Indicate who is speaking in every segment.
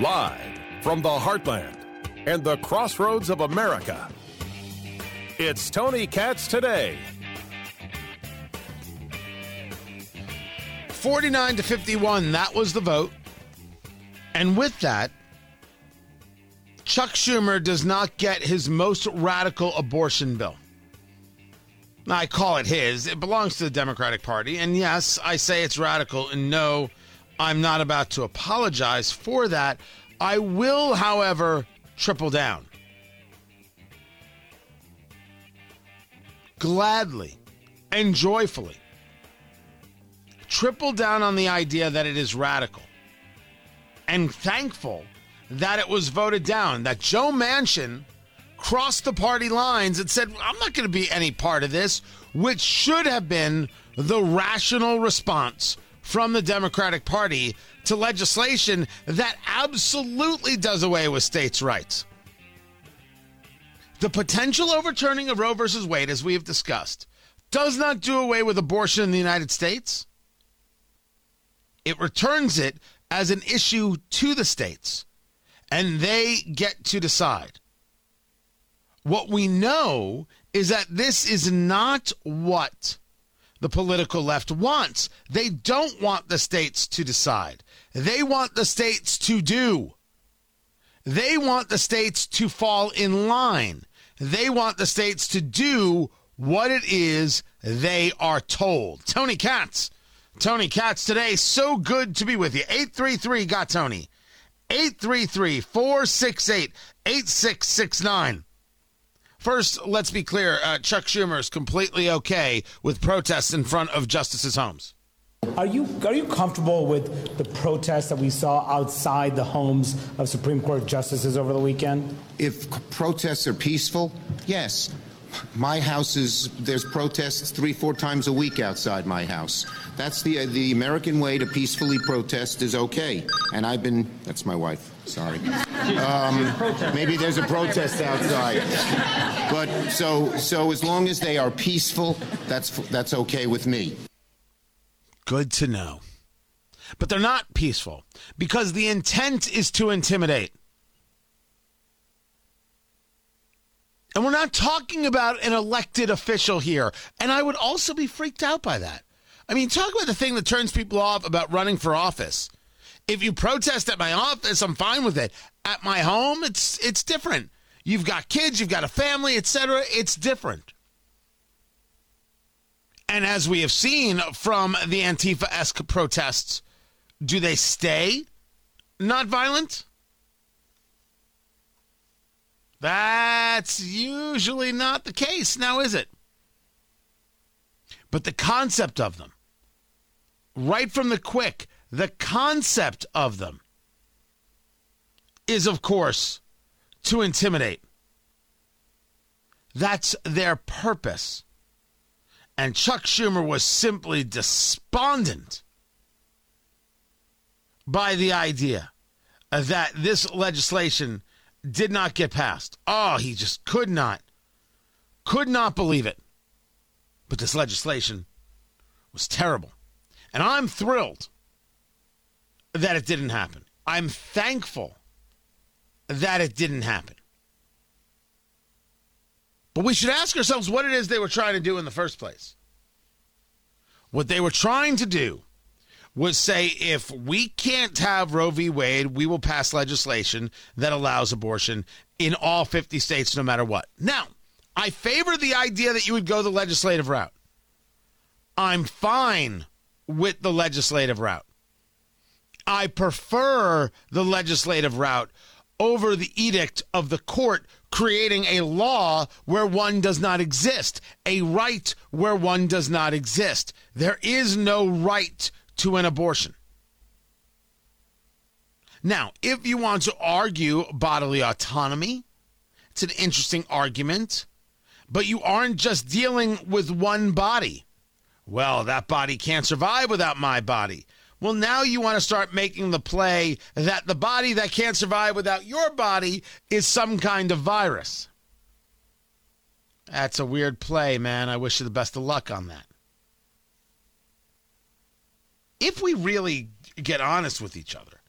Speaker 1: Live from the heartland and the crossroads of America. It's Tony Katz today.
Speaker 2: 49 to 51, that was the vote. And with that, Chuck Schumer does not get his most radical abortion bill. I call it his. It belongs to the Democratic Party. And yes, I say it's radical. And no, I'm not about to apologize for that. I will, however, triple down. Gladly and joyfully triple down on the idea that it is radical and thankful that it was voted down, that Joe Manchin crossed the party lines and said, I'm not going to be any part of this, which should have been the rational response from the Democratic Party to legislation that absolutely does away with states' rights. The potential overturning of Roe versus Wade, as we have discussed, does not do away with abortion in the United States. It returns it as an issue to the states, and they get to decide. What we know is that this is not what the political left wants. They don't want the states to decide, they want the states to do. They want the states to fall in line. They want the states to do what it is they are told. Tony Katz. Tony Katz today. So good to be with you. 833 got Tony. 833 468 8669. First, let's be clear uh, Chuck Schumer is completely okay with protests in front of justices' homes.
Speaker 3: Are you are you comfortable with the protests that we saw outside the homes of Supreme Court justices over the weekend?
Speaker 4: If protests are peaceful, yes. My house is there's protests three four times a week outside my house. That's the uh, the American way to peacefully protest is okay. And I've been that's my wife. Sorry. Um, maybe there's a protest outside. But so so as long as they are peaceful, that's that's okay with me.
Speaker 2: Good to know. But they're not peaceful because the intent is to intimidate. And we're not talking about an elected official here. And I would also be freaked out by that. I mean, talk about the thing that turns people off about running for office. If you protest at my office, I'm fine with it. At my home, it's it's different. You've got kids, you've got a family, etc. It's different. And as we have seen from the Antifa esque protests, do they stay not violent? That's usually not the case, now is it? But the concept of them, right from the quick, the concept of them is, of course, to intimidate. That's their purpose. And Chuck Schumer was simply despondent by the idea that this legislation did not get passed. Oh, he just could not, could not believe it. But this legislation was terrible. And I'm thrilled that it didn't happen. I'm thankful that it didn't happen. But we should ask ourselves what it is they were trying to do in the first place. What they were trying to do was say if we can't have Roe v. Wade, we will pass legislation that allows abortion in all 50 states no matter what. Now, I favor the idea that you would go the legislative route. I'm fine with the legislative route. I prefer the legislative route over the edict of the court creating a law where one does not exist, a right where one does not exist. There is no right to an abortion. Now, if you want to argue bodily autonomy, it's an interesting argument, but you aren't just dealing with one body. Well, that body can't survive without my body. Well, now you want to start making the play that the body that can't survive without your body is some kind of virus. That's a weird play, man. I wish you the best of luck on that. If we really get honest with each other,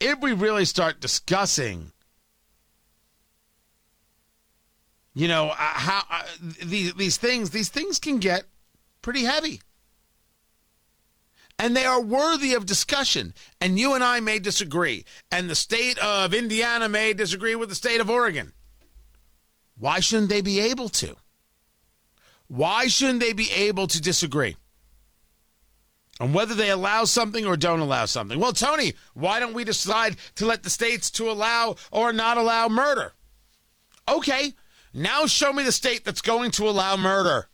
Speaker 2: if we really start discussing, you know, uh, how uh, these these things these things can get pretty heavy. And they are worthy of discussion. And you and I may disagree. And the state of Indiana may disagree with the state of Oregon. Why shouldn't they be able to? Why shouldn't they be able to disagree? On whether they allow something or don't allow something. Well, Tony, why don't we decide to let the states to allow or not allow murder? Okay, now show me the state that's going to allow murder.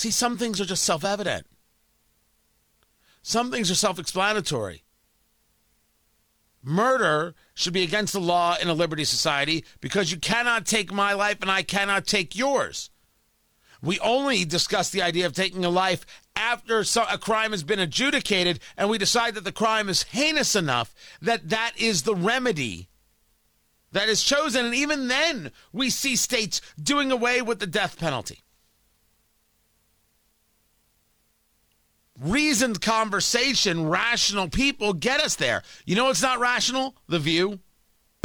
Speaker 2: See, some things are just self evident, some things are self explanatory. Murder should be against the law in a liberty society because you cannot take my life and I cannot take yours. We only discuss the idea of taking a life after a crime has been adjudicated and we decide that the crime is heinous enough that that is the remedy that is chosen. And even then, we see states doing away with the death penalty. Reasoned conversation, rational people get us there. You know what's not rational? The view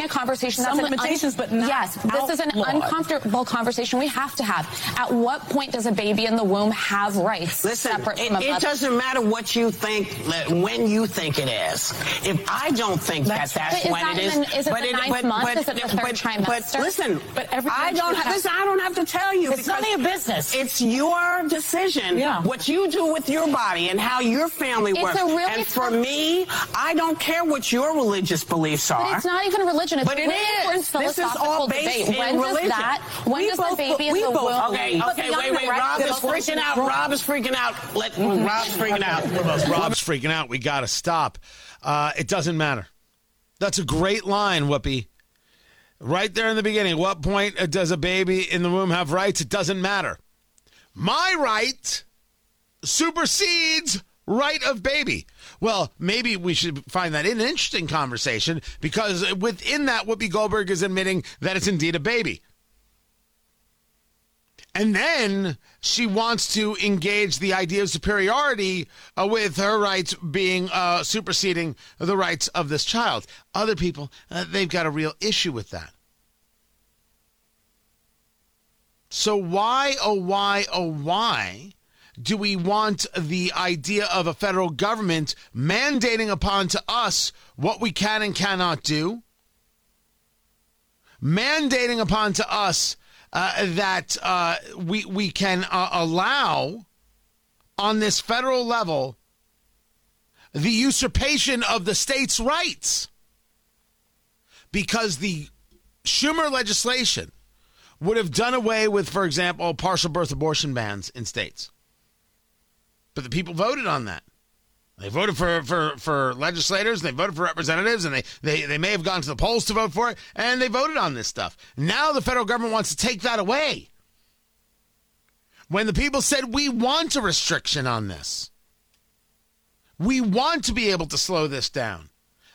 Speaker 5: a conversation
Speaker 6: Some
Speaker 5: that's
Speaker 6: limitations,
Speaker 5: un-
Speaker 6: but
Speaker 5: yes, this is an uncomfortable conversation we have to have. At what point does a baby in the womb have rights
Speaker 6: Listen,
Speaker 5: separate
Speaker 6: it,
Speaker 5: from a
Speaker 6: it doesn't matter what you think, when you think it is. If I don't think that's, that that's when
Speaker 5: that
Speaker 6: it is,
Speaker 5: even, is it
Speaker 6: but
Speaker 5: the
Speaker 6: it,
Speaker 5: ninth
Speaker 6: but,
Speaker 5: month?
Speaker 6: But,
Speaker 5: is it the third
Speaker 6: but,
Speaker 5: trimester?
Speaker 6: But listen,
Speaker 5: but every
Speaker 6: I don't have, listen. I don't have to tell you.
Speaker 7: It's none of your business.
Speaker 6: It's your decision.
Speaker 7: Yeah.
Speaker 6: What you do with your body and how your family
Speaker 5: it's
Speaker 6: works.
Speaker 5: really
Speaker 6: and for me, I don't care what your religious beliefs are.
Speaker 5: But it's not even a religion. It's
Speaker 6: but it is this is all based
Speaker 5: debate.
Speaker 6: in
Speaker 5: when
Speaker 6: religion.
Speaker 5: Does that, when
Speaker 6: we
Speaker 5: does
Speaker 6: both,
Speaker 5: the baby in the womb?
Speaker 6: Okay, okay, wait, wait. Rob is freaking out. Rob is freaking out. Let Rob's freaking out.
Speaker 2: Rob's freaking out. We got to stop. Uh, it doesn't matter. That's a great line, Whoopi. Right there in the beginning. What point does a baby in the womb have rights? It doesn't matter. My right supersedes right of baby. Well, maybe we should find that in an interesting conversation because within that, Whoopi Goldberg is admitting that it's indeed a baby. And then she wants to engage the idea of superiority uh, with her rights being uh, superseding the rights of this child. Other people, uh, they've got a real issue with that. So, why, oh, why, oh, why do we want the idea of a federal government mandating upon to us what we can and cannot do? Mandating upon to us uh, that uh, we we can uh, allow on this federal level the usurpation of the states' rights because the Schumer legislation would have done away with, for example, partial birth abortion bans in states. But the people voted on that. They voted for, for, for legislators, they voted for representatives, and they, they, they may have gone to the polls to vote for it, and they voted on this stuff. Now the federal government wants to take that away. When the people said, we want a restriction on this, we want to be able to slow this down.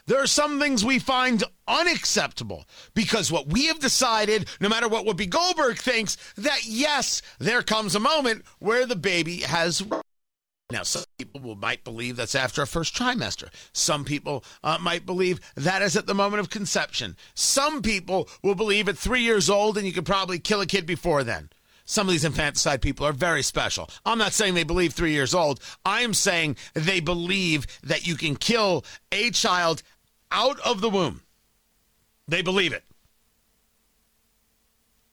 Speaker 2: There are some things we find unacceptable because what we have decided, no matter what Whoopi Goldberg thinks, that yes, there comes a moment where the baby has now, some people will, might believe that's after a first trimester. Some people uh, might believe that is at the moment of conception. Some people will believe at three years old and you could probably kill a kid before then. Some of these infanticide people are very special. I'm not saying they believe three years old. I am saying they believe that you can kill a child out of the womb. They believe it.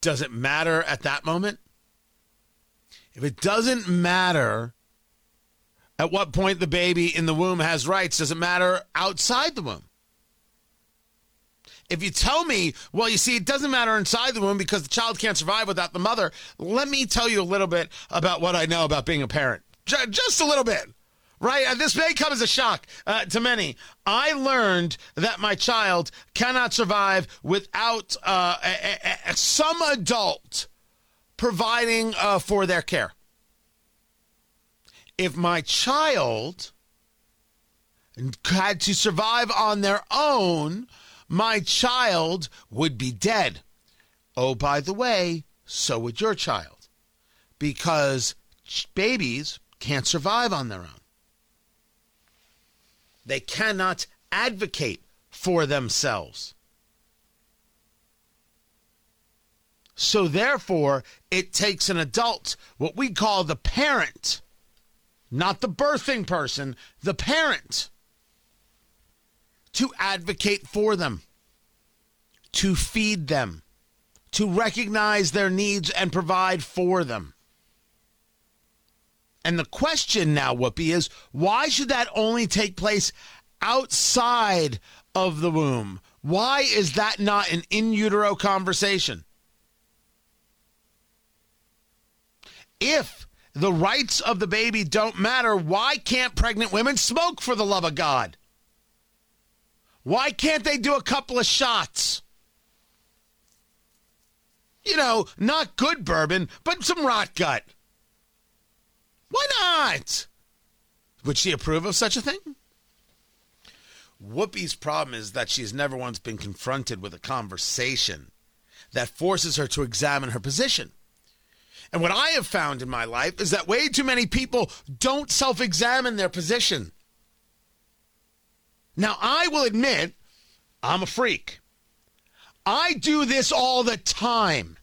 Speaker 2: Does it matter at that moment? If it doesn't matter at what point the baby in the womb has rights, does it matter outside the womb? If you tell me, well, you see, it doesn't matter inside the womb because the child can't survive without the mother, let me tell you a little bit about what I know about being a parent. J- just a little bit, right? This may come as a shock uh, to many. I learned that my child cannot survive without uh, a- a- a- some adult providing uh, for their care. If my child had to survive on their own, my child would be dead. Oh, by the way, so would your child. Because babies can't survive on their own. They cannot advocate for themselves. So, therefore, it takes an adult, what we call the parent, not the birthing person, the parent, to advocate for them, to feed them, to recognize their needs and provide for them. And the question now, Whoopi, is why should that only take place outside of the womb? Why is that not an in utero conversation? If the rights of the baby don't matter, why can't pregnant women smoke for the love of God? Why can't they do a couple of shots? You know, not good bourbon, but some rot gut. Why not? Would she approve of such a thing? Whoopi's problem is that she's never once been confronted with a conversation that forces her to examine her position. And what I have found in my life is that way too many people don't self examine their position. Now, I will admit, I'm a freak. I do this all the time.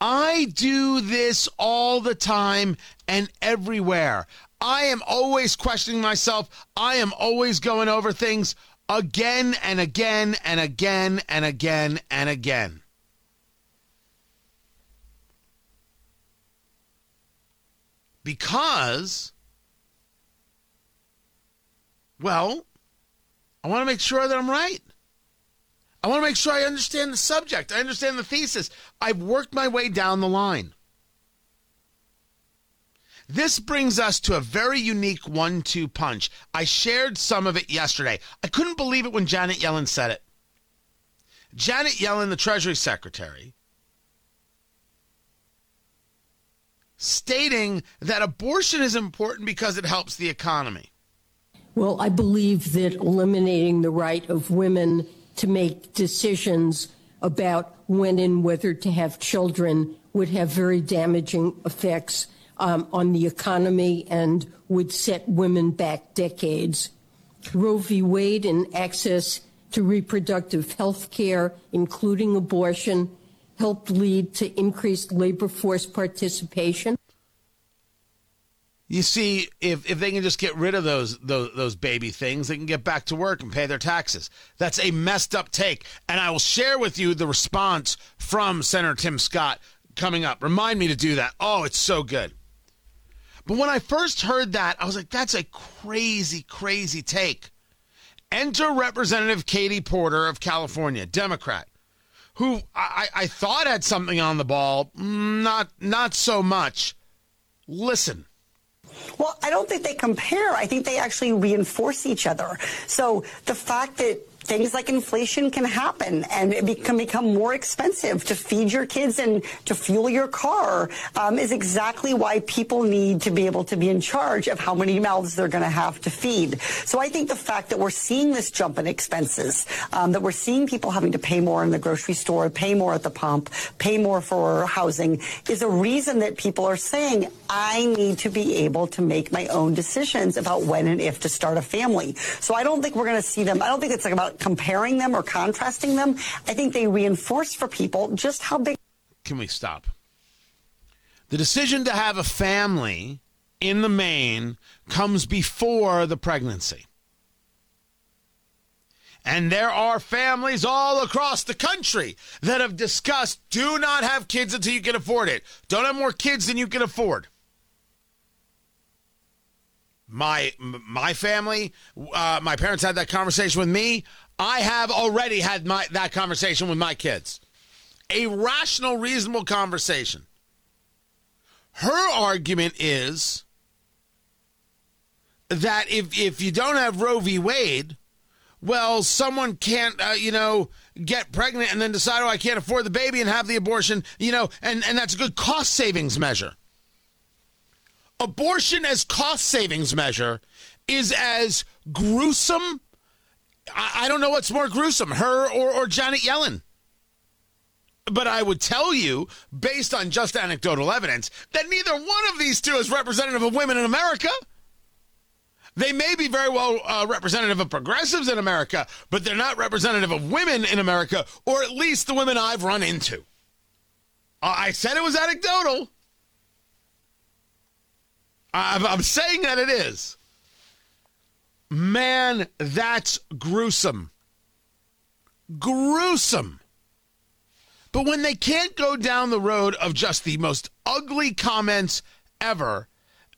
Speaker 2: I do this all the time and everywhere. I am always questioning myself. I am always going over things again and again and again and again and again. Because, well, I want to make sure that I'm right. I want to make sure I understand the subject. I understand the thesis. I've worked my way down the line. This brings us to a very unique one two punch. I shared some of it yesterday. I couldn't believe it when Janet Yellen said it. Janet Yellen, the Treasury Secretary, stating that abortion is important because it helps the economy.
Speaker 7: Well, I believe that eliminating the right of women to make decisions about when and whether to have children would have very damaging effects um, on the economy and would set women back decades. Roe v. Wade and access to reproductive health care, including abortion, helped lead to increased labor force participation.
Speaker 2: You see, if, if they can just get rid of those, those those baby things, they can get back to work and pay their taxes. That's a messed up take, and I will share with you the response from Senator Tim Scott coming up. Remind me to do that. Oh, it's so good. But when I first heard that, I was like, that's a crazy, crazy take. Enter Representative Katie Porter of California, Democrat, who I, I thought had something on the ball, not not so much. Listen.
Speaker 8: Well, I don't think they compare. I think they actually reinforce each other. So the fact that things like inflation can happen and it can become more expensive to feed your kids and to fuel your car um, is exactly why people need to be able to be in charge of how many mouths they're going to have to feed. So I think the fact that we're seeing this jump in expenses, um, that we're seeing people having to pay more in the grocery store, pay more at the pump, pay more for housing is a reason that people are saying, I need to be able to make my own decisions about when and if to start a family. So I don't think we're going to see them. I don't think it's like about comparing them or contrasting them. I think they reinforce for people just how big.
Speaker 2: Can we stop? The decision to have a family in the main comes before the pregnancy. And there are families all across the country that have discussed do not have kids until you can afford it. Don't have more kids than you can afford my my family, uh, my parents had that conversation with me. I have already had my that conversation with my kids. A rational, reasonable conversation. Her argument is that if if you don't have Roe v. Wade, well, someone can't, uh, you know, get pregnant and then decide, oh, I can't afford the baby and have the abortion, you know, and, and that's a good cost savings measure abortion as cost savings measure is as gruesome. I, I don't know what's more gruesome, her or, or Janet Yellen. But I would tell you, based on just anecdotal evidence, that neither one of these two is representative of women in America. They may be very well uh, representative of progressives in America, but they're not representative of women in America, or at least the women I've run into. I said it was anecdotal. I'm saying that it is. Man, that's gruesome. Gruesome. But when they can't go down the road of just the most ugly comments ever,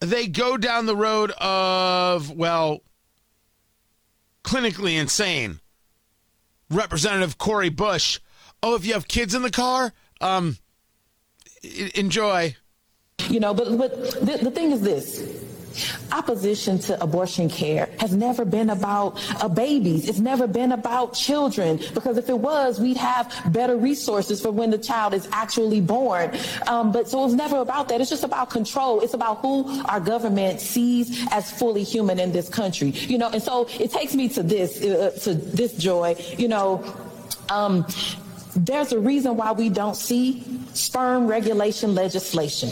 Speaker 2: they go down the road of, well, clinically insane. Representative Cori Bush. Oh, if you have kids in the car, um, enjoy.
Speaker 9: You know, but but the, the thing is this. Opposition to abortion care has never been about uh, babies. It's never been about children because if it was, we'd have better resources for when the child is actually born. Um, but so it's never about that. It's just about control. It's about who our government sees as fully human in this country. You know, and so it takes me to this, uh, to this joy. You know, um, there's a reason why we don't see sperm regulation legislation.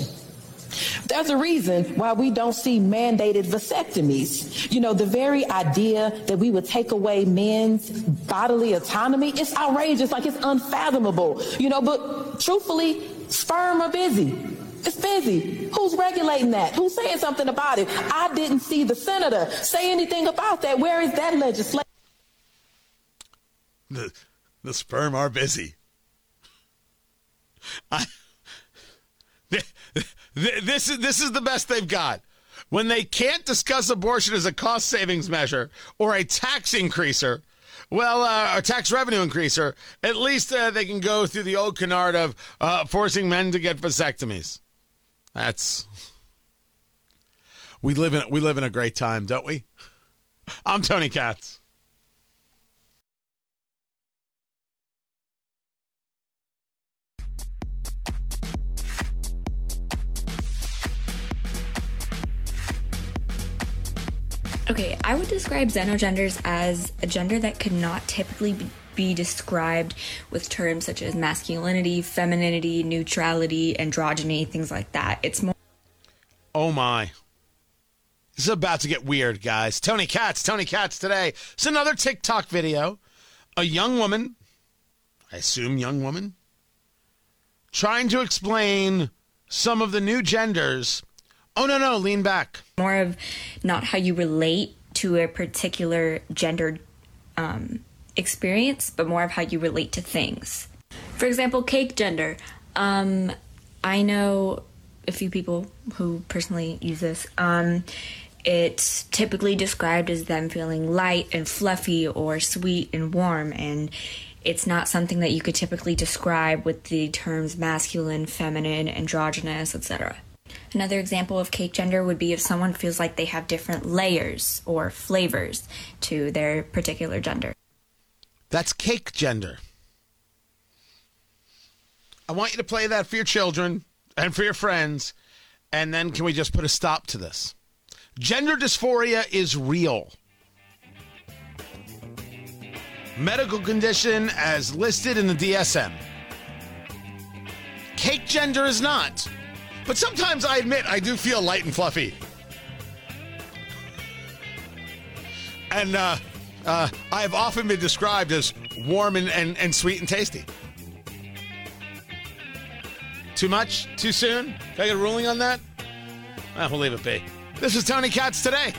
Speaker 9: There's a reason why we don't see mandated vasectomies. You know, the very idea that we would take away men's bodily autonomy, it's outrageous, like it's unfathomable. You know, but truthfully, sperm are busy. It's busy. Who's regulating that? Who's saying something about it? I didn't see the senator say anything about that. Where is that legislation?
Speaker 2: The, the sperm are busy. I, this is this is the best they've got. When they can't discuss abortion as a cost savings measure or a tax increaser, well, uh, a tax revenue increaser, at least uh, they can go through the old canard of uh, forcing men to get vasectomies. That's we live in we live in a great time, don't we? I'm Tony Katz.
Speaker 10: Okay, I would describe xenogenders as a gender that could not typically be described with terms such as masculinity, femininity, neutrality, androgyny, things like that. It's more.
Speaker 2: Oh my. This is about to get weird, guys. Tony Katz, Tony Katz today. It's another TikTok video. A young woman, I assume young woman, trying to explain some of the new genders Oh, no, no, lean back.
Speaker 10: More of not how you relate to a particular gendered um, experience, but more of how you relate to things. For example, cake gender. Um, I know a few people who personally use this. Um, it's typically described as them feeling light and fluffy or sweet and warm, and it's not something that you could typically describe with the terms masculine, feminine, androgynous, etc. Another example of cake gender would be if someone feels like they have different layers or flavors to their particular gender.
Speaker 2: That's cake gender. I want you to play that for your children and for your friends, and then can we just put a stop to this? Gender dysphoria is real. Medical condition as listed in the DSM. Cake gender is not. But sometimes I admit I do feel light and fluffy. And uh, uh, I have often been described as warm and, and, and sweet and tasty. Too much? Too soon? Can I get a ruling on that? Well, we'll leave it be. This is Tony Katz today.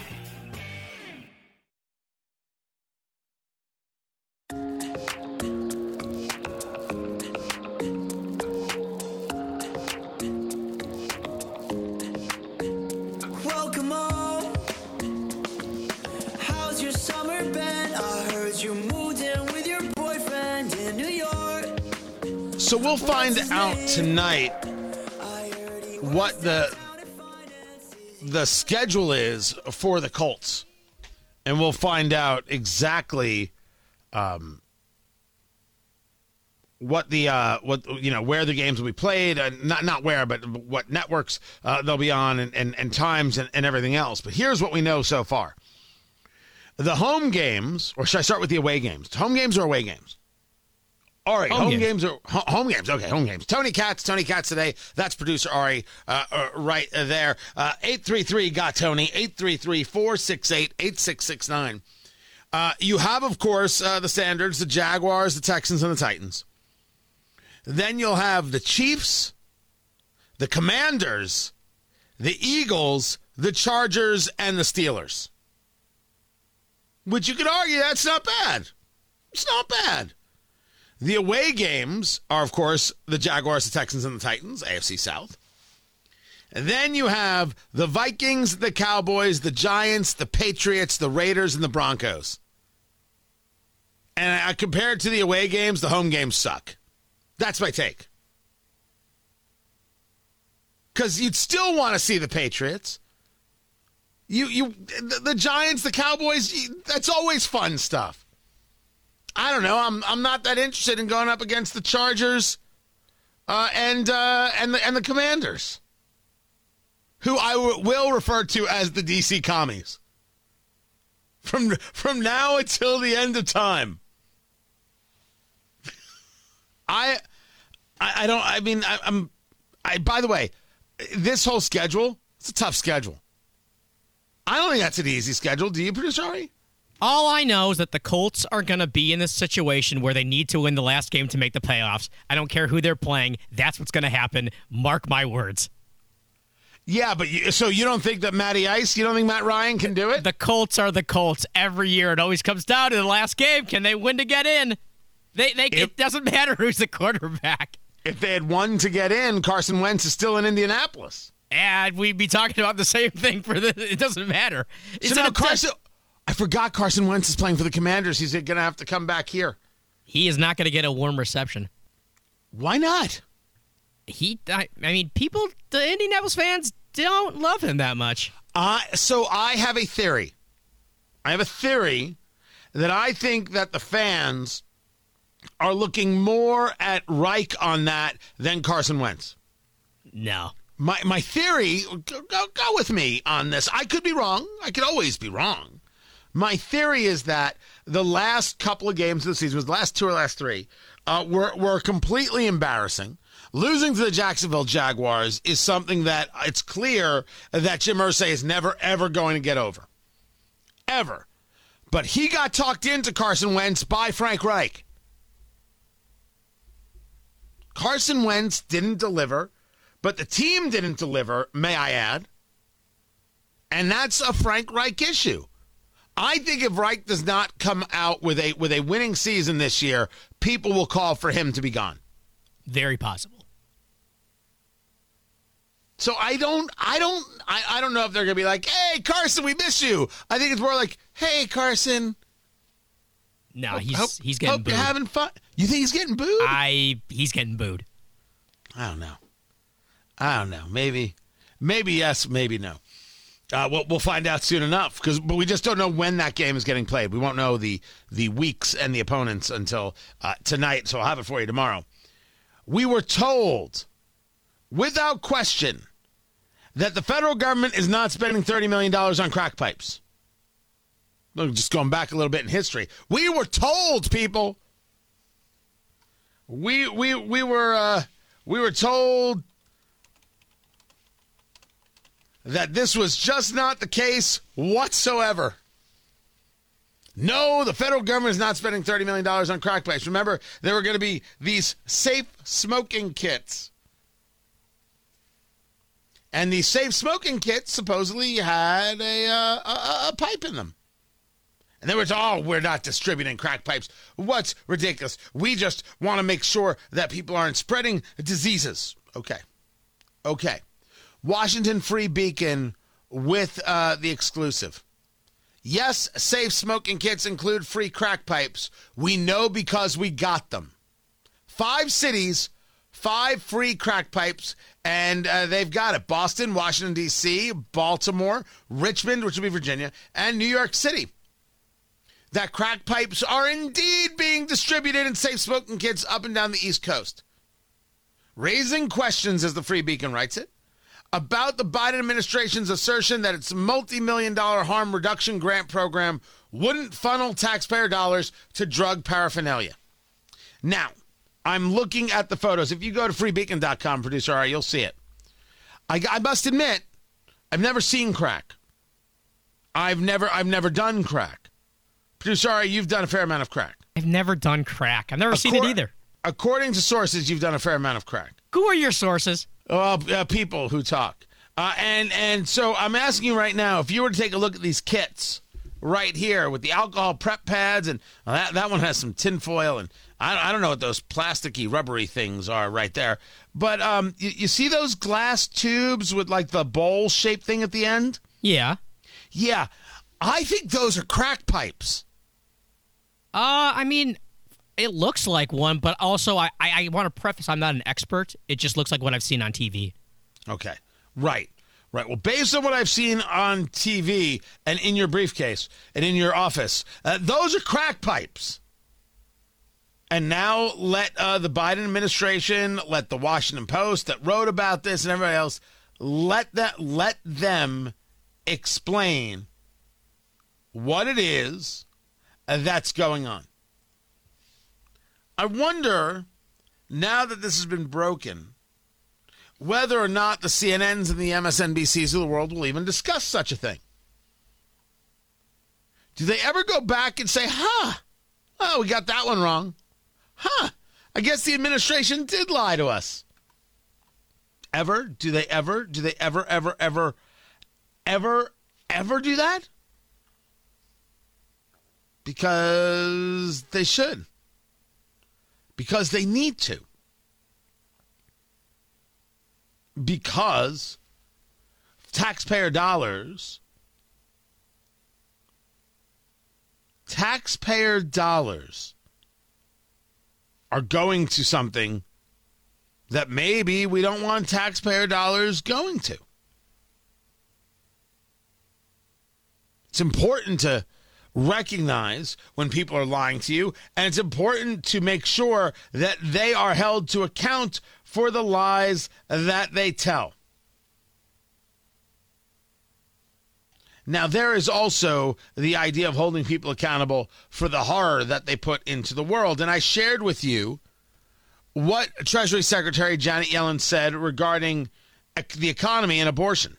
Speaker 2: Find out tonight what the the schedule is for the Colts, and we'll find out exactly um, what the uh, what you know where the games will be played, uh, not not where, but what networks uh, they'll be on, and and, and times and, and everything else. But here's what we know so far: the home games, or should I start with the away games? Home games or away games? Ari,
Speaker 11: Home
Speaker 2: home,
Speaker 11: games.
Speaker 2: games. are home games. Okay, home games. Tony Katz, Tony Katz today. That's producer Ari uh, uh, right there. Eight three three got Tony. 833-468-8669. Uh, you have, of course, uh, the standards: the Jaguars, the Texans, and the Titans. Then you'll have the Chiefs, the Commanders, the Eagles, the Chargers, and the Steelers. Which you could argue that's not bad. It's not bad. The away games are, of course, the Jaguars, the Texans, and the Titans, AFC South. And then you have the Vikings, the Cowboys, the Giants, the Patriots, the Raiders, and the Broncos. And I compared to the away games, the home games suck. That's my take. Because you'd still want to see the Patriots. You, you, the, the Giants, the Cowboys. That's always fun stuff. I don't know. I'm, I'm not that interested in going up against the Chargers, uh, and uh, and the and the Commanders, who I w- will refer to as the DC Commies. From from now until the end of time. I, I, I don't. I mean, I, I'm. I. By the way, this whole schedule. It's a tough schedule. I don't think that's an easy schedule. Do you, producer Ari?
Speaker 11: All I know is that the Colts are going to be in this situation where they need to win the last game to make the playoffs. I don't care who they're playing. That's what's going to happen. Mark my words.
Speaker 2: Yeah, but you, so you don't think that Matty Ice, you don't think Matt Ryan can do it?
Speaker 11: The Colts are the Colts every year. It always comes down to the last game. Can they win to get in? They, they,
Speaker 2: If-
Speaker 11: it doesn't matter who's the quarterback.
Speaker 2: If they had won to get in, Carson Wentz is still in Indianapolis.
Speaker 11: And we'd be talking about the same thing for the. It doesn't matter. It's
Speaker 2: so now
Speaker 11: a-
Speaker 2: Carson, I forgot Carson Wentz is playing for the Commanders. He's going to have to come back here.
Speaker 11: He is not going to get a warm reception.
Speaker 2: Why not?
Speaker 11: He, I, I mean, people, the Indianapolis fans don't love him that much.
Speaker 2: I so I have a theory. I have a theory that I think that the fans are looking more at Reich on that than Carson Wentz.
Speaker 11: No.
Speaker 2: My my theory, go, go, go with me on this. I could be wrong. I could always be wrong. My theory is that the last couple of games of the season, the last two or last three, uh, were were completely embarrassing. Losing to the Jacksonville Jaguars is something that it's clear that Jim Irsay is never ever going to get over, ever. But he got talked into Carson Wentz by Frank Reich. Carson Wentz didn't deliver, but the team didn't deliver, may I add. And that's a Frank Reich issue. I think if Reich does not come out with a with a winning season this year, people will call for him to be gone.
Speaker 11: Very possible.
Speaker 2: So I don't I don't I, I don't know if they're gonna be like, hey Carson, we miss you. I think it's more like, hey Carson.
Speaker 11: No, he's
Speaker 2: hope,
Speaker 11: he's getting
Speaker 2: hope
Speaker 11: booed.
Speaker 2: you're having fun. You think he's getting booed?
Speaker 11: I he's getting booed.
Speaker 2: I don't know. I don't know. Maybe, maybe yes, maybe no. Uh, we'll, we'll find out soon enough because, but we just don't know when that game is getting played. We won't know the the weeks and the opponents until uh, tonight. So I'll have it for you tomorrow. We were told, without question, that the federal government is not spending thirty million dollars on crack pipes. Just going back a little bit in history, we were told, people. We we we were uh, we were told that this was just not the case whatsoever. No, the federal government is not spending $30 million on crack pipes. Remember, there were going to be these safe smoking kits. And these safe smoking kits supposedly had a, uh, a, a pipe in them. And they were, oh, we're not distributing crack pipes. What's ridiculous? We just want to make sure that people aren't spreading diseases. Okay. Okay. Washington Free Beacon with uh, the exclusive. Yes, safe smoking kits include free crack pipes. We know because we got them. Five cities, five free crack pipes, and uh, they've got it Boston, Washington, D.C., Baltimore, Richmond, which will be Virginia, and New York City. That crack pipes are indeed being distributed in safe smoking kits up and down the East Coast. Raising questions, as the Free Beacon writes it, about the Biden administration's assertion that its multi million dollar harm reduction grant program wouldn't funnel taxpayer dollars to drug paraphernalia. Now, I'm looking at the photos. If you go to freebeacon.com, producer, Ari, you'll see it. I, I must admit, I've never seen crack. I've never I've never done crack. Producer, Ari, you've done a fair amount of crack.
Speaker 11: I've never done crack. I've never seen it either.
Speaker 2: According to sources, you've done a fair amount of crack.
Speaker 11: Who are your sources?
Speaker 2: Well, uh, people who talk. Uh, and and so I'm asking you right now, if you were to take a look at these kits right here with the alcohol prep pads, and well, that that one has some tinfoil, and I, I don't know what those plasticky, rubbery things are right there. But um, you, you see those glass tubes with like the bowl shaped thing at the end?
Speaker 11: Yeah.
Speaker 2: Yeah, I think those are crack pipes.
Speaker 11: Uh, I mean, it looks like one, but also I, I, I want to preface I'm not an expert. It just looks like what I've seen on TV.
Speaker 2: Okay. Right. Right. Well, based on what I've seen on TV and in your briefcase and in your office, uh, those are crack pipes. And now let uh, the Biden administration, let the Washington Post that wrote about this and everybody else, let that let them explain what it is that's going on. I wonder now that this has been broken whether or not the CNNs and the MSNBCs of the world will even discuss such a thing. Do they ever go back and say, huh, oh, we got that one wrong? Huh, I guess the administration did lie to us. Ever? Do they ever? Do they ever, ever, ever, ever, ever do that? Because they should. Because they need to. because taxpayer dollars taxpayer dollars are going to something that maybe we don't want taxpayer dollars going to. It's important to recognize when people are lying to you, and it's important to make sure that they are held to account for the lies that they tell. Now, there is also the idea of holding people accountable for the horror that they put into the world. And I shared with you what Treasury Secretary Janet Yellen said regarding the economy and abortion.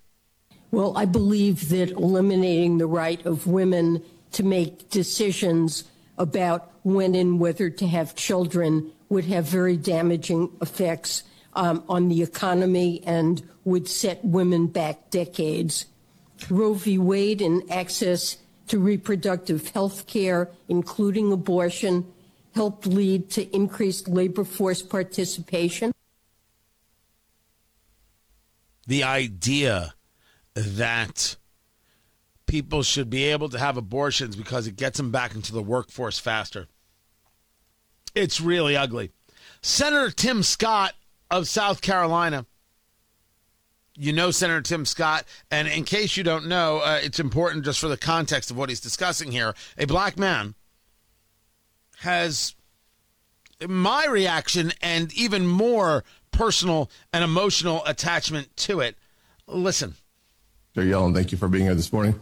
Speaker 7: Well, I believe that eliminating the right of women to make decisions about when and whether to have children would have very damaging effects um, on the economy and would set women back decades. Roe v. Wade and access to reproductive health care, including abortion, helped lead to increased labor force participation.
Speaker 2: The idea that people should be able to have abortions because it gets them back into the workforce faster. It's really ugly. Senator Tim Scott of South Carolina. You know Senator Tim Scott, and in case you don't know, uh, it's important just for the context of what he's discussing here. A black man has my reaction and even more personal and emotional attachment to it. Listen.
Speaker 12: They're Yellen, thank you for being here this morning.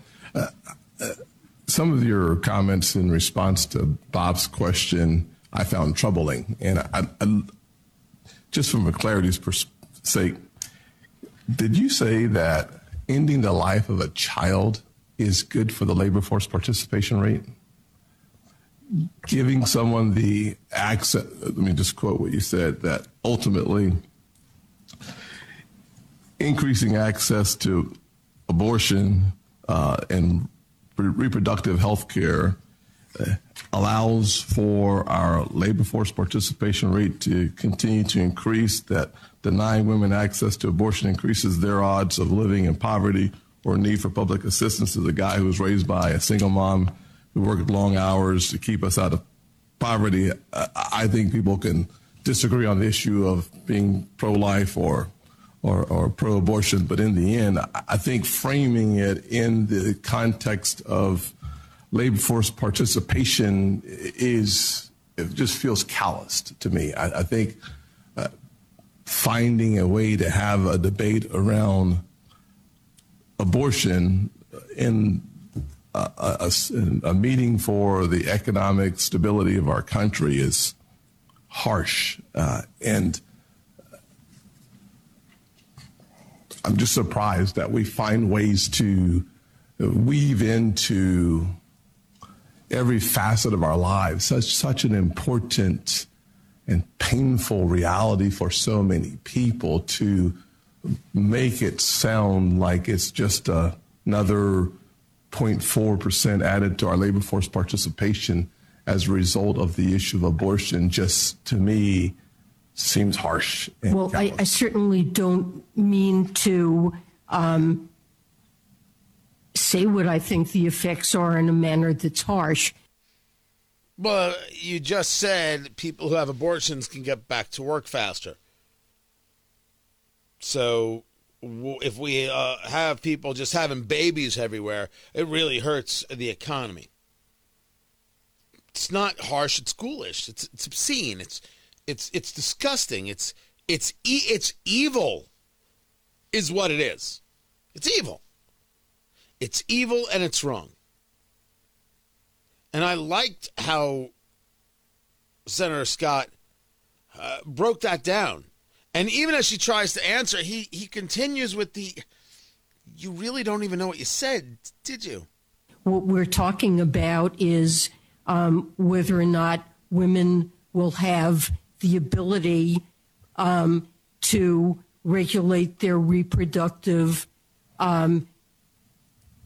Speaker 12: Some of your comments in response to Bob's question I found troubling. And I, I, just from a clarity's pers- sake, did you say that ending the life of a child is good for the labor force participation rate? Giving someone the access, let me just quote what you said, that ultimately increasing access to abortion uh, and re- reproductive health care uh, allows for our labor force participation rate to continue to increase, that denying women access to abortion increases their odds of living in poverty or need for public assistance as a guy who was raised by a single mom who worked long hours to keep us out of poverty. I think people can disagree on the issue of being pro life or or, or pro abortion. But in the end, I think framing it in the context of labor force participation is, it just feels calloused to me. I, I think uh, finding a way to have a debate around abortion in a, a, a, meeting for the economic stability of our country is harsh. Uh, and I'm just surprised that we find ways to weave into every facet of our lives such such an important and painful reality for so many people to make it sound like it's just a, another 0.4% added to our labor force participation as a result of the issue of abortion. Just to me seems harsh.
Speaker 7: Well, I, I, certainly don't mean to um, say what I think the effects are in a manner that's harsh.
Speaker 2: Well, you just said people who have abortions can get back to work faster. So if we uh, have people just having babies everywhere, it really hurts the economy. It's not harsh. It's ghoulish. It's it's obscene. It's it's it's disgusting. It's it's e- it's evil, is what it is. It's evil. It's evil and it's wrong. And I liked how Senator Scott uh, broke that down. And even as she tries to answer, he, he continues with the, you really don't even know what you said, did you?
Speaker 7: What we're talking about is um, whether or not women will have the ability um, to regulate their reproductive um,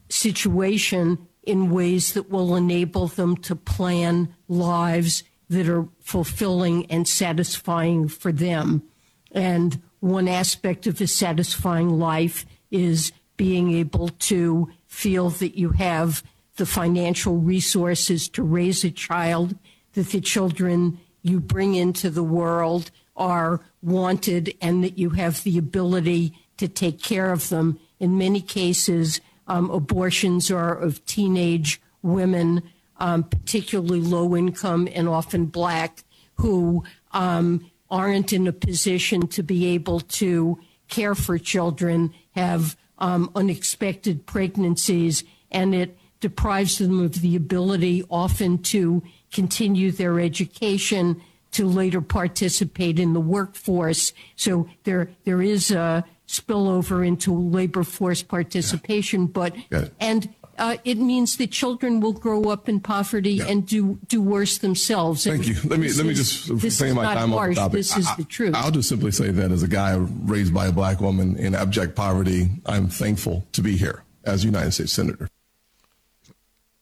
Speaker 7: situation in ways that will enable them to plan lives that are fulfilling and satisfying for them. And one aspect of a satisfying life is being able to feel that you have the financial resources to raise a child, that the children you bring into the world are wanted, and that you have the ability to take care of them. In many cases, um, abortions are of teenage women, um, particularly low income and often black, who um, aren't in a position to be able to care for children, have um, unexpected pregnancies, and it deprives them of the ability often to continue their education to later participate in the workforce. So there there is a spillover into labor force participation, yeah. but and uh, it means that children will grow up in poverty yeah. and do do worse themselves.
Speaker 12: Thank
Speaker 7: and
Speaker 12: you. Let me let me just say my time
Speaker 7: harsh.
Speaker 12: on the topic.
Speaker 7: This is
Speaker 12: I,
Speaker 7: the truth.
Speaker 12: I'll just simply say that as a guy raised by a black woman in abject poverty, I'm thankful to be here as United States Senator.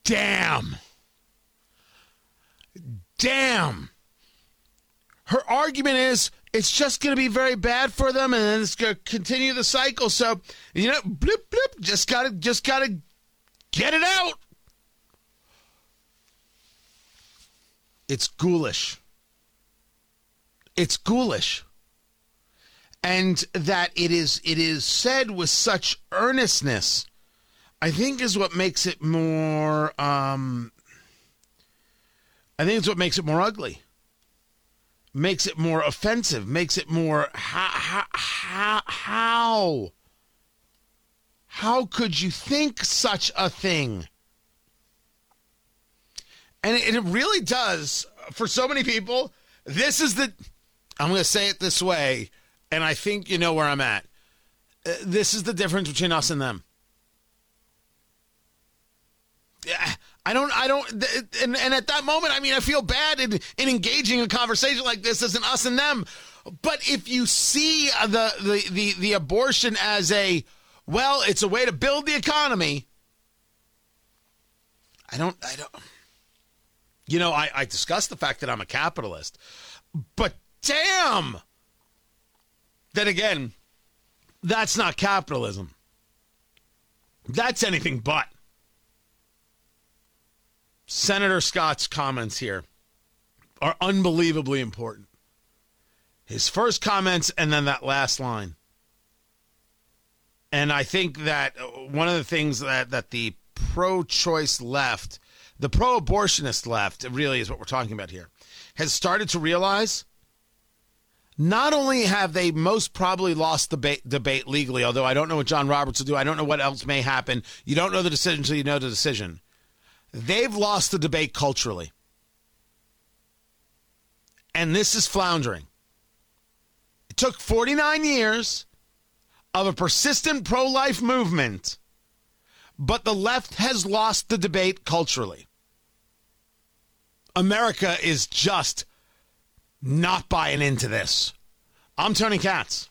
Speaker 2: Damn. Damn. Her argument is it's just going to be very bad for them and then it's going to continue the cycle. So, you know, blip, blip, just got to, just got to get it out. It's ghoulish. It's ghoulish. And that it is, it is said with such earnestness, I think is what makes it more, um, I think it's what makes it more ugly makes it more offensive, makes it more how how how how could you think such a thing? And it really does for so many people. This is the I'm going to say it this way, and I think you know where I'm at. Uh, this is the difference between us and them. Yeah I don't, I don't, and, and at that moment, I mean, I feel bad in, in engaging a conversation like this as an us and them. But if you see the, the, the, the abortion as a, well, it's a way to build the economy, I don't, I don't, you know, I, I discussed the fact that I'm a capitalist, but damn, then again, that's not capitalism. That's anything but. Senator Scott's comments here are unbelievably important. His first comments and then that last line. And I think that uh, one of the things that, that the pro choice left, the pro abortionist left, really is what we're talking about here, has started to realize not only have they most probably lost the debate, debate legally, although I don't know what John Roberts will do, I don't know what else may happen. You don't know the decision until you know the decision. They've lost the debate culturally. and this is floundering. It took 49 years of a persistent pro life movement, but the left has lost the debate culturally. America is just not buying into this. I'm Tony Katz.